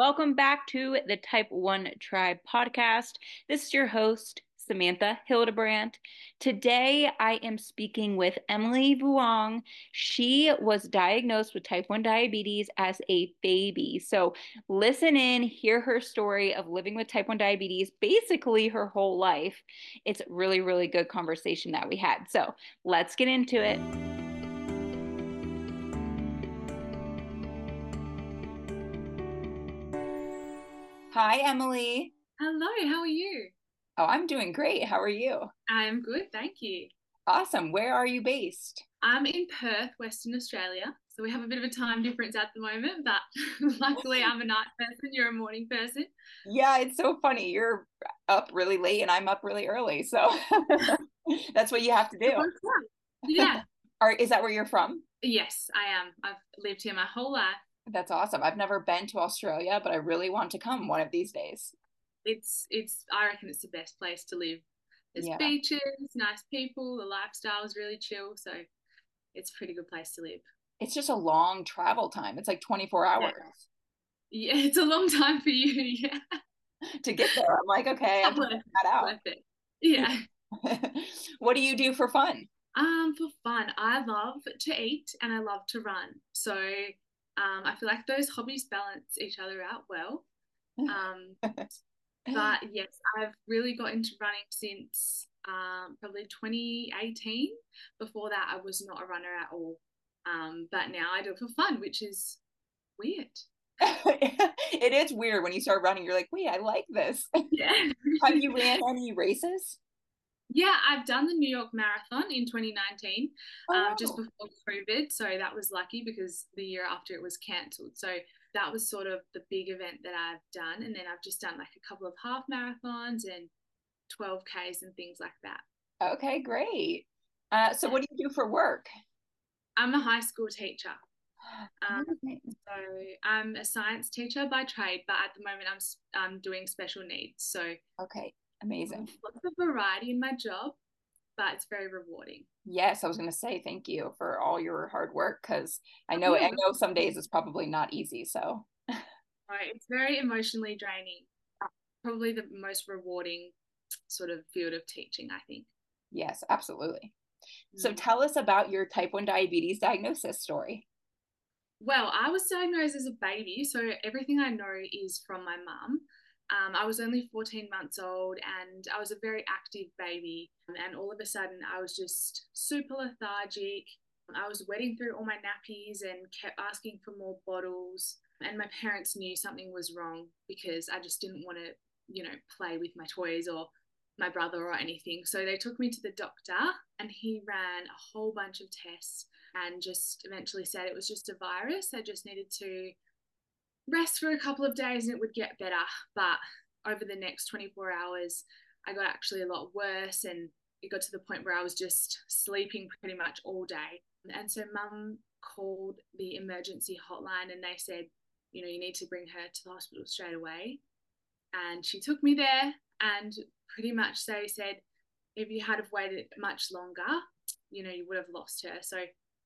Welcome back to the Type 1 Tribe podcast. This is your host, Samantha Hildebrandt. Today I am speaking with Emily Vuong. She was diagnosed with type 1 diabetes as a baby. So listen in, hear her story of living with type 1 diabetes basically her whole life. It's really, really good conversation that we had. So let's get into it. Hi, Emily. Hello, how are you? Oh, I'm doing great. How are you? I'm good, thank you. Awesome. Where are you based? I'm in Perth, Western Australia. So we have a bit of a time difference at the moment, but luckily I'm a night person. You're a morning person. Yeah, it's so funny. You're up really late and I'm up really early. So that's what you have to do. Yeah. Are, is that where you're from? Yes, I am. I've lived here my whole life. That's awesome. I've never been to Australia, but I really want to come one of these days it's it's I reckon it's the best place to live. There's yeah. beaches, nice people, the lifestyle is really chill, so it's a pretty good place to live. It's just a long travel time. It's like 24 hours. Yeah, yeah it's a long time for you. Yeah. to get there. I'm like, okay, I'm worth, that out. Worth it. Yeah. what do you do for fun? Um, for fun, I love to eat and I love to run. So um, I feel like those hobbies balance each other out well. Um, but yes, I've really got into running since um, probably 2018. Before that, I was not a runner at all. Um, but now I do it for fun, which is weird. it is weird when you start running. You're like, wait, I like this. Yeah. Have you ran any races? Yeah, I've done the New York Marathon in 2019, oh. uh, just before COVID. So that was lucky because the year after it was cancelled. So that was sort of the big event that I've done. And then I've just done like a couple of half marathons and 12Ks and things like that. Okay, great. Uh, so, what do you do for work? I'm a high school teacher. Um, so I'm a science teacher by trade, but at the moment I'm I'm doing special needs. So okay, amazing. Lots of variety in my job, but it's very rewarding. Yes, I was going to say thank you for all your hard work because I know I know some days it's probably not easy. So right, it's very emotionally draining. Probably the most rewarding sort of field of teaching, I think. Yes, absolutely. Mm. So tell us about your type 1 diabetes diagnosis story. Well, I was diagnosed as a baby, so everything I know is from my mum. Um, I was only 14 months old and I was a very active baby. And all of a sudden, I was just super lethargic. I was wetting through all my nappies and kept asking for more bottles. And my parents knew something was wrong because I just didn't want to, you know, play with my toys or my brother or anything. So they took me to the doctor and he ran a whole bunch of tests and just eventually said it was just a virus. I just needed to rest for a couple of days and it would get better. But over the next 24 hours, I got actually a lot worse and it got to the point where I was just sleeping pretty much all day. And so mum called the emergency hotline and they said, you know, you need to bring her to the hospital straight away. And she took me there and pretty much they said, if you had have waited much longer, you know, you would have lost her. So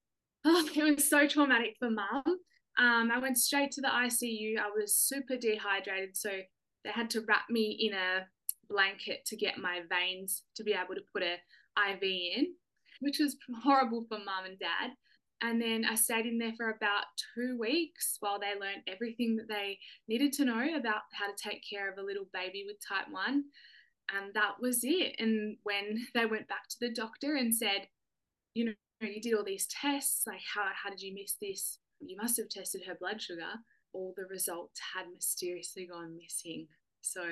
oh, it was so traumatic for mum. Um, I went straight to the ICU. I was super dehydrated, so they had to wrap me in a blanket to get my veins to be able to put a IV in, which was horrible for mum and dad. And then I stayed in there for about two weeks while they learned everything that they needed to know about how to take care of a little baby with type 1. And that was it. And when they went back to the doctor and said, you know, you did all these tests, like how, how did you miss this? You must have tested her blood sugar. All the results had mysteriously gone missing. So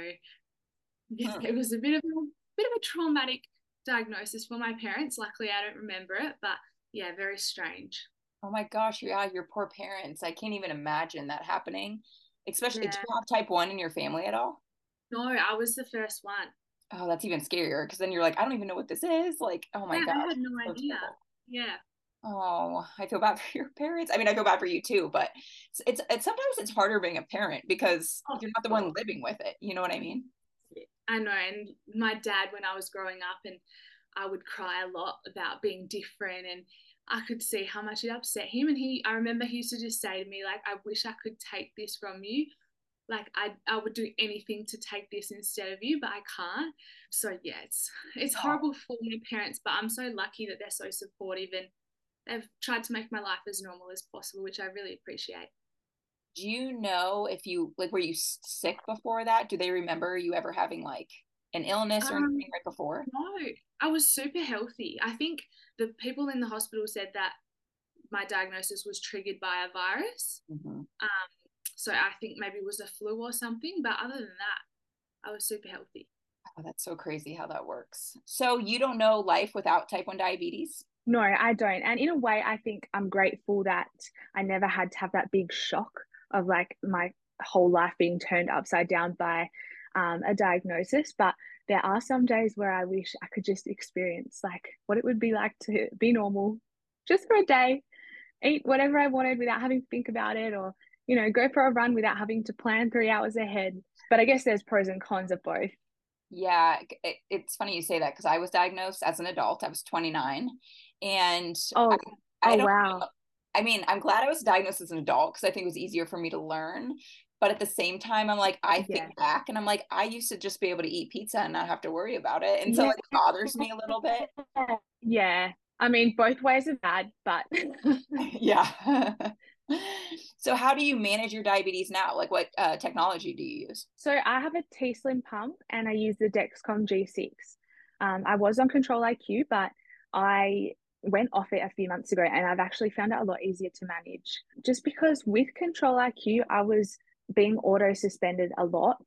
yeah, it was a bit of a bit of a traumatic diagnosis for my parents. Luckily, I don't remember it, but yeah, very strange. Oh my gosh, yeah, your poor parents. I can't even imagine that happening. Especially, yeah. do you have type one in your family at all? No, I was the first one. Oh, that's even scarier because then you're like, I don't even know what this is. Like, oh my yeah, god, I had no idea. Yeah, Oh, I feel bad for your parents. I mean, I feel bad for you too, but it's, it's, it's sometimes it's harder being a parent because oh, you're not the one living with it. You know what I mean? I know. And my dad, when I was growing up, and I would cry a lot about being different, and I could see how much it upset him. And he, I remember he used to just say to me, like, "I wish I could take this from you, like I, I would do anything to take this instead of you but i can't so yeah it's it's oh. horrible for my parents but i'm so lucky that they're so supportive and they've tried to make my life as normal as possible which i really appreciate do you know if you like were you sick before that do they remember you ever having like an illness or um, anything right before no i was super healthy i think the people in the hospital said that my diagnosis was triggered by a virus mm-hmm. um, so I think maybe it was a flu or something. But other than that, I was super healthy. Oh, that's so crazy how that works. So you don't know life without type 1 diabetes? No, I don't. And in a way, I think I'm grateful that I never had to have that big shock of like my whole life being turned upside down by um, a diagnosis. But there are some days where I wish I could just experience like what it would be like to be normal just for a day, eat whatever I wanted without having to think about it or you know, go for a run without having to plan three hours ahead. But I guess there's pros and cons of both. Yeah, it, it's funny you say that because I was diagnosed as an adult. I was 29, and oh, I, I oh wow. Know, I mean, I'm glad I was diagnosed as an adult because I think it was easier for me to learn. But at the same time, I'm like, I think yeah. back and I'm like, I used to just be able to eat pizza and not have to worry about it. And so yeah. it bothers me a little bit. Yeah. I mean, both ways are bad, but yeah. so how do you manage your diabetes now like what uh, technology do you use so i have a t-slim pump and i use the dexcom g6 um, i was on control iq but i went off it a few months ago and i've actually found it a lot easier to manage just because with control iq i was being auto suspended a lot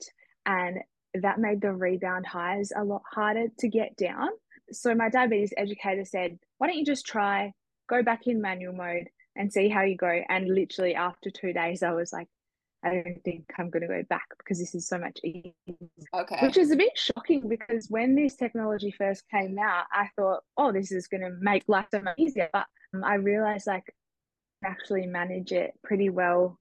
and that made the rebound highs a lot harder to get down so my diabetes educator said why don't you just try go back in manual mode and see how you go. And literally after two days, I was like, I don't think I'm going to go back because this is so much easier. Okay. Which is a bit shocking because when this technology first came out, I thought, oh, this is going to make life so much easier. But um, I realized like I actually manage it pretty well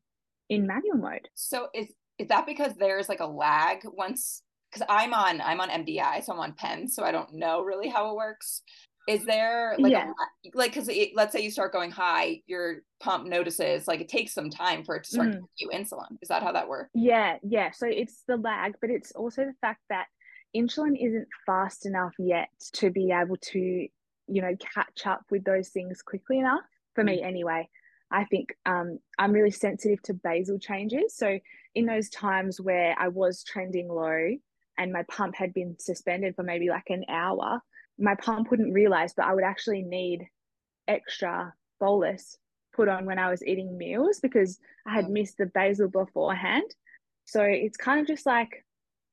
in manual mode. So is is that because there's like a lag once because I'm on I'm on MDI, so I'm on pens, so I don't know really how it works is there like yeah. a, like because let's say you start going high your pump notices like it takes some time for it to start mm. giving you insulin is that how that works yeah yeah so it's the lag but it's also the fact that insulin isn't fast enough yet to be able to you know catch up with those things quickly enough for mm. me anyway i think um, i'm really sensitive to basal changes so in those times where i was trending low and my pump had been suspended for maybe like an hour my pump wouldn't realize, that I would actually need extra bolus put on when I was eating meals because I had missed the basal beforehand. So it's kind of just like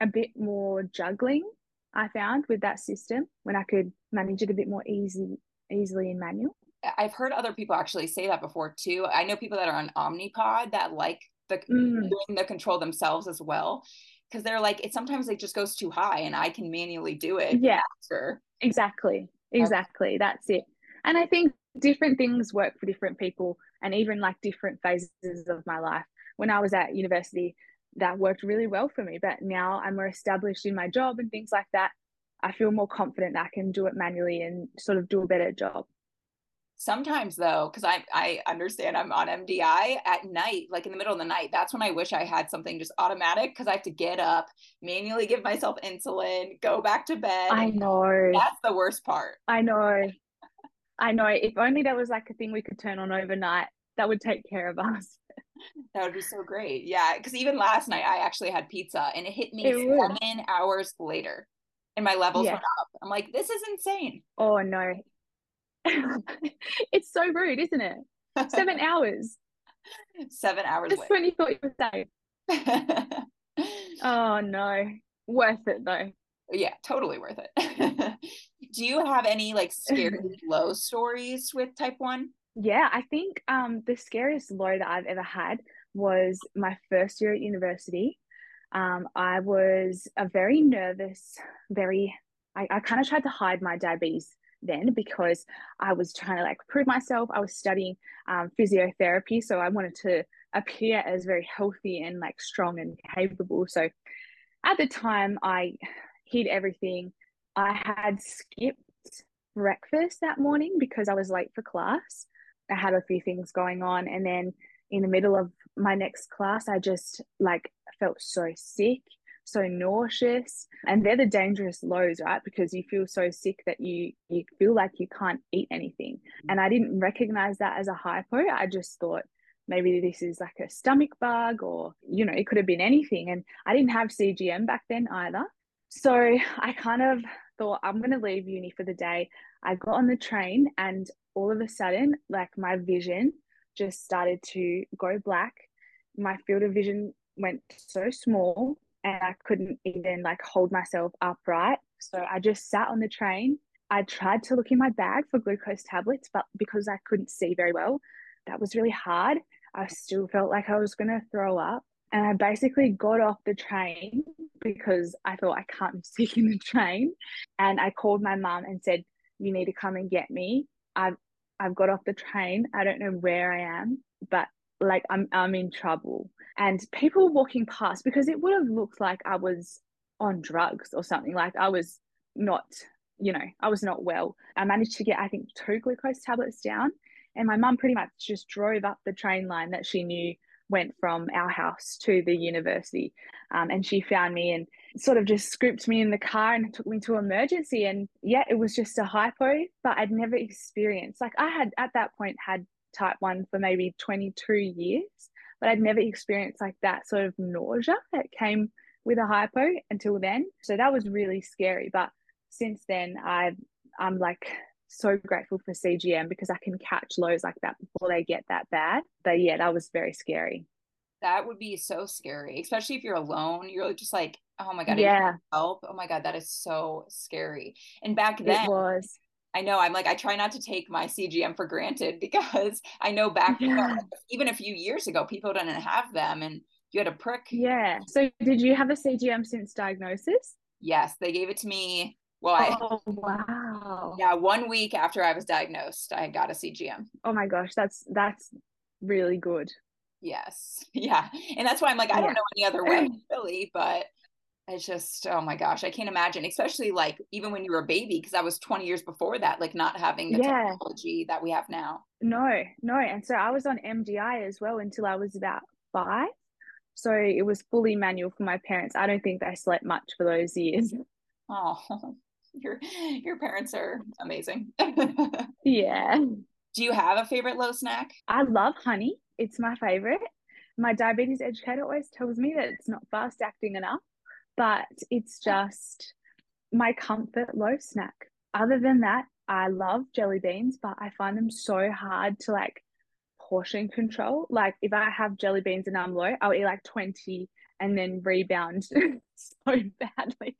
a bit more juggling I found with that system when I could manage it a bit more easy easily in manual. I've heard other people actually say that before too. I know people that are on Omnipod that like the mm. doing the control themselves as well because they're like it sometimes it just goes too high and I can manually do it yeah. faster. exactly. Exactly. That's it. And I think different things work for different people and even like different phases of my life. When I was at university that worked really well for me but now I'm more established in my job and things like that I feel more confident that I can do it manually and sort of do a better job Sometimes though, because I I understand I'm on MDI at night, like in the middle of the night. That's when I wish I had something just automatic because I have to get up, manually give myself insulin, go back to bed. I know. That's the worst part. I know. I know. If only there was like a thing we could turn on overnight, that would take care of us. That would be so great. Yeah. Cause even last night I actually had pizza and it hit me it seven would. hours later and my levels yeah. went up. I'm like, this is insane. Oh no. it's so rude, isn't it? Seven hours. Seven hours. Just when you thought you were safe. oh no. Worth it though. Yeah, totally worth it. Do you have any like scary low stories with type one? Yeah, I think um the scariest low that I've ever had was my first year at university. Um, I was a very nervous, very I, I kind of tried to hide my diabetes then because I was trying to like prove myself. I was studying um, physiotherapy, so I wanted to appear as very healthy and like strong and capable. So at the time, I hid everything. I had skipped breakfast that morning because I was late for class. I had a few things going on, and then in the middle of my next class, I just like felt so sick, so nauseous. And they're the dangerous lows, right? Because you feel so sick that you you feel like you can't eat anything. Mm-hmm. And I didn't recognize that as a hypo. I just thought maybe this is like a stomach bug or you know, it could have been anything. And I didn't have CGM back then either. So I kind of thought I'm going to leave uni for the day. I got on the train and all of a sudden, like my vision just started to go black. My field of vision went so small and I couldn't even like hold myself upright. So I just sat on the train. I tried to look in my bag for glucose tablets, but because I couldn't see very well, that was really hard. I still felt like I was going to throw up. And I basically got off the train because I thought I can't be sick in the train. And I called my mum and said, You need to come and get me. I've I've got off the train. I don't know where I am, but like I'm I'm in trouble. And people walking past because it would have looked like I was on drugs or something. Like I was not, you know, I was not well. I managed to get I think two glucose tablets down. And my mum pretty much just drove up the train line that she knew went from our house to the university. Um, and she found me and sort of just scooped me in the car and took me to emergency. And yeah, it was just a hypo, but I'd never experienced, like, I had at that point had type 1 for maybe 22 years, but I'd never experienced like that sort of nausea that came with a hypo until then. So that was really scary. But since then, I've, I'm like so grateful for CGM because I can catch lows like that before they get that bad. But yeah, that was very scary. That would be so scary, especially if you're alone. You're just like, oh my god, yeah, help. Oh my god, that is so scary. And back then, it was. I know I'm like I try not to take my CGM for granted because I know back yeah. even a few years ago people didn't have them and you had a prick. Yeah. So did you have a CGM since diagnosis? Yes, they gave it to me well, I, oh, wow. Yeah, one week after I was diagnosed, I got a CGM. Oh my gosh, that's that's really good. Yes. Yeah. And that's why I'm like, I yeah. don't know any other way, really, but it's just, oh my gosh, I can't imagine, especially like even when you were a baby, because I was 20 years before that, like not having the yeah. technology that we have now. No, no. And so I was on MDI as well until I was about five. So it was fully manual for my parents. I don't think they slept much for those years. Oh, your your parents are amazing. yeah. Do you have a favorite low snack? I love honey. It's my favorite. My diabetes educator always tells me that it's not fast acting enough, but it's just my comfort low snack. Other than that, I love jelly beans, but I find them so hard to like portion control. Like if I have jelly beans and I'm low, I'll eat like 20 and then rebound so badly.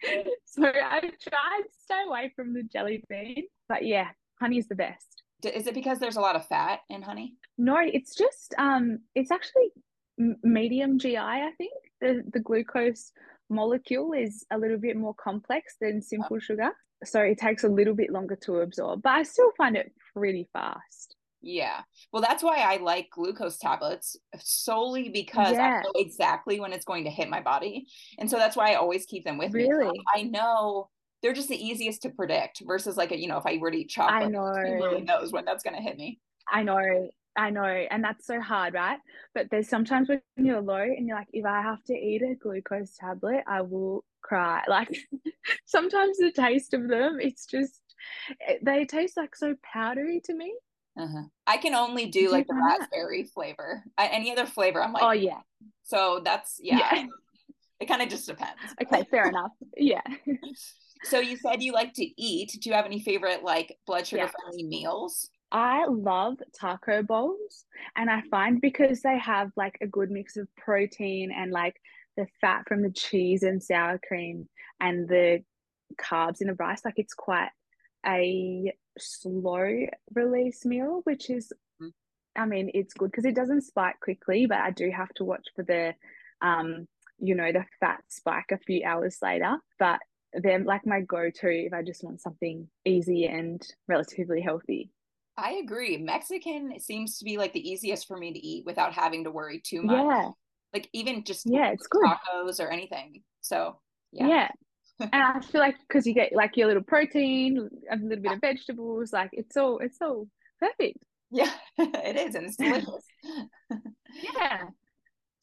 So I try to stay away from the jelly bean. But yeah, honey is the best. Is it because there's a lot of fat in honey? No, it's just um it's actually medium GI, I think. The the glucose molecule is a little bit more complex than ah. simple oh. sugar. So it takes a little bit longer to absorb, but I still find it pretty fast. Yeah. Well, that's why I like glucose tablets solely because yeah. I know exactly when it's going to hit my body. And so that's why I always keep them with really? me. Really? I know they're just the easiest to predict versus like, a, you know, if I were to eat chocolate, I know. who really knows when that's going to hit me. I know. I know. And that's so hard, right? But there's sometimes when you're low and you're like, if I have to eat a glucose tablet, I will cry. Like sometimes the taste of them, it's just, they taste like so powdery to me. Uh-huh. I can only do, like the raspberry that? flavor. I, any other flavor, I'm like, oh yeah. So that's yeah. yeah. it kind of just depends. Okay, fair enough. Yeah. so you said you like to eat. Do you have any favorite like blood sugar friendly yeah. meals? I love taco bowls, and I find because they have like a good mix of protein and like the fat from the cheese and sour cream and the carbs in the rice, like it's quite a slow release meal, which is, mm. I mean, it's good because it doesn't spike quickly, but I do have to watch for the, um, you know, the fat spike a few hours later. But they're like my go to if I just want something easy and relatively healthy. I agree. Mexican seems to be like the easiest for me to eat without having to worry too much. Yeah. Like even just yeah, it's good. tacos or anything. So yeah. Yeah and I feel like because you get like your little protein, a little bit of vegetables, like it's all it's all perfect. Yeah, it is, and it's delicious. yeah.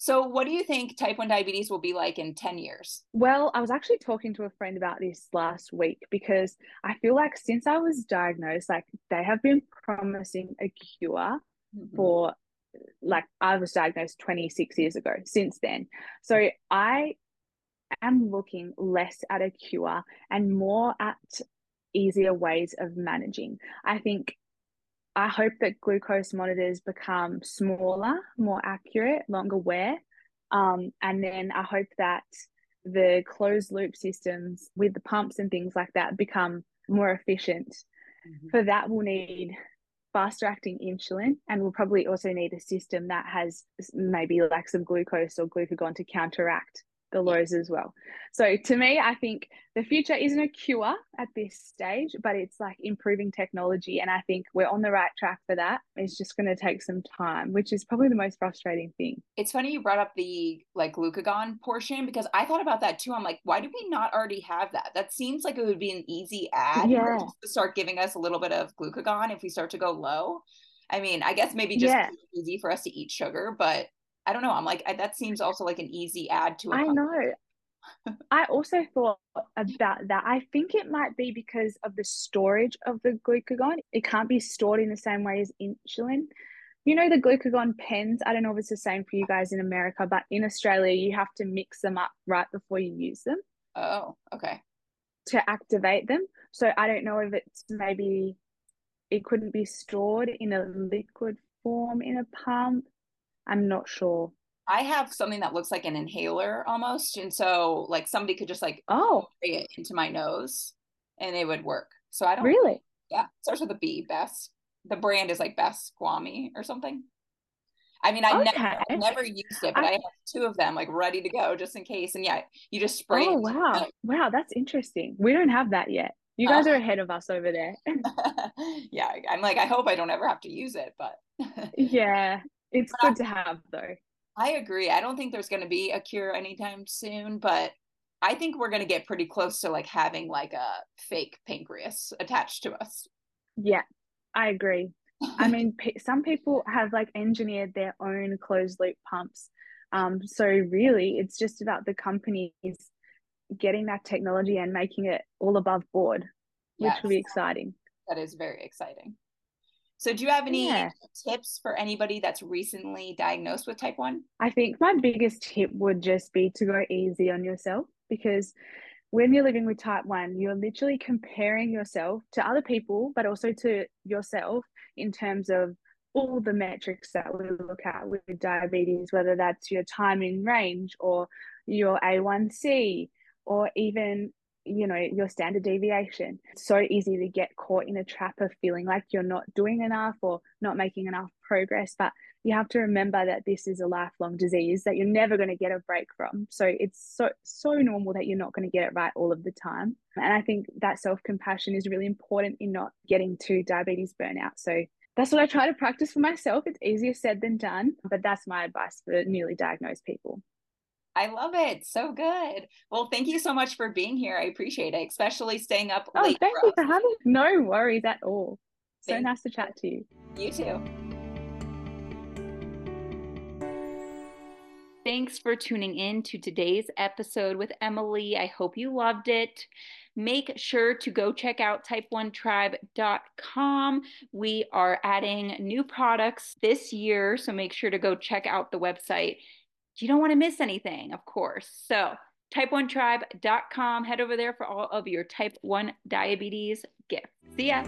So, what do you think type 1 diabetes will be like in 10 years? Well, I was actually talking to a friend about this last week because I feel like since I was diagnosed, like they have been promising a cure mm-hmm. for like I was diagnosed 26 years ago since then. So I am looking less at a cure and more at easier ways of managing. I think I hope that glucose monitors become smaller, more accurate, longer wear. Um, and then I hope that the closed loop systems with the pumps and things like that become more efficient. Mm-hmm. For that, we'll need faster acting insulin and we'll probably also need a system that has maybe like some glucose or glucagon to counteract the lows as well. So to me, I think the future isn't a cure at this stage, but it's like improving technology. And I think we're on the right track for that. It's just going to take some time, which is probably the most frustrating thing. It's funny you brought up the like glucagon portion because I thought about that too. I'm like, why do we not already have that? That seems like it would be an easy add yeah. to start giving us a little bit of glucagon if we start to go low. I mean, I guess maybe just yeah. easy for us to eat sugar, but I don't know. I'm like I, that seems also like an easy add to. I know. I also thought about that. I think it might be because of the storage of the glucagon. It can't be stored in the same way as insulin. You know the glucagon pens. I don't know if it's the same for you guys in America, but in Australia you have to mix them up right before you use them. Oh, okay. To activate them. So I don't know if it's maybe it couldn't be stored in a liquid form in a pump I'm not sure. I have something that looks like an inhaler almost. And so like somebody could just like oh it into my nose and it would work. So I don't really yeah. Starts with a B, best. The brand is like Baqsimi or something. I mean, I okay. never never used it, but I, I, have two of them like ready to go just in case. And yeah, you just spray. Oh wow, wow, that's interesting. We don't have that yet. You guys are uh-huh. ahead of us over there. yeah, I'm like, I hope I don't ever have to use it, but yeah, it's but good I, to have though. I agree. I don't think there's going to be a cure anytime soon, but I think we're going to get pretty close to like having like a fake pancreas attached to us. Yeah, I agree. I mean, some people have like engineered their own closed loop pumps. Um, so really, it's just about the companies getting that technology and making it all above board, yes. which will be exciting. That is very exciting. So, do you have any yeah. tips for anybody that's recently diagnosed with type 1? I think my biggest tip would just be to go easy on yourself because when you're living with type 1, you're literally comparing yourself to other people, but also to yourself in terms of all the metrics that we look at with diabetes, whether that's your time in range or your A1C or even you know your standard deviation it's so easy to get caught in a trap of feeling like you're not doing enough or not making enough progress but you have to remember that this is a lifelong disease that you're never going to get a break from so it's so so normal that you're not going to get it right all of the time and i think that self-compassion is really important in not getting to diabetes burnout so that's what I try to practice for myself. It's easier said than done, but that's my advice for newly diagnosed people. I love it. So good. Well, thank you so much for being here. I appreciate it, especially staying up oh, late. Thank you for having me. No worries at all. So thank nice to chat to you. You too. Thanks for tuning in to today's episode with Emily. I hope you loved it. Make sure to go check out type1tribe.com. We are adding new products this year, so make sure to go check out the website you don't want to miss anything, of course. So, type1tribe.com. Head over there for all of your type 1 diabetes gifts. See ya.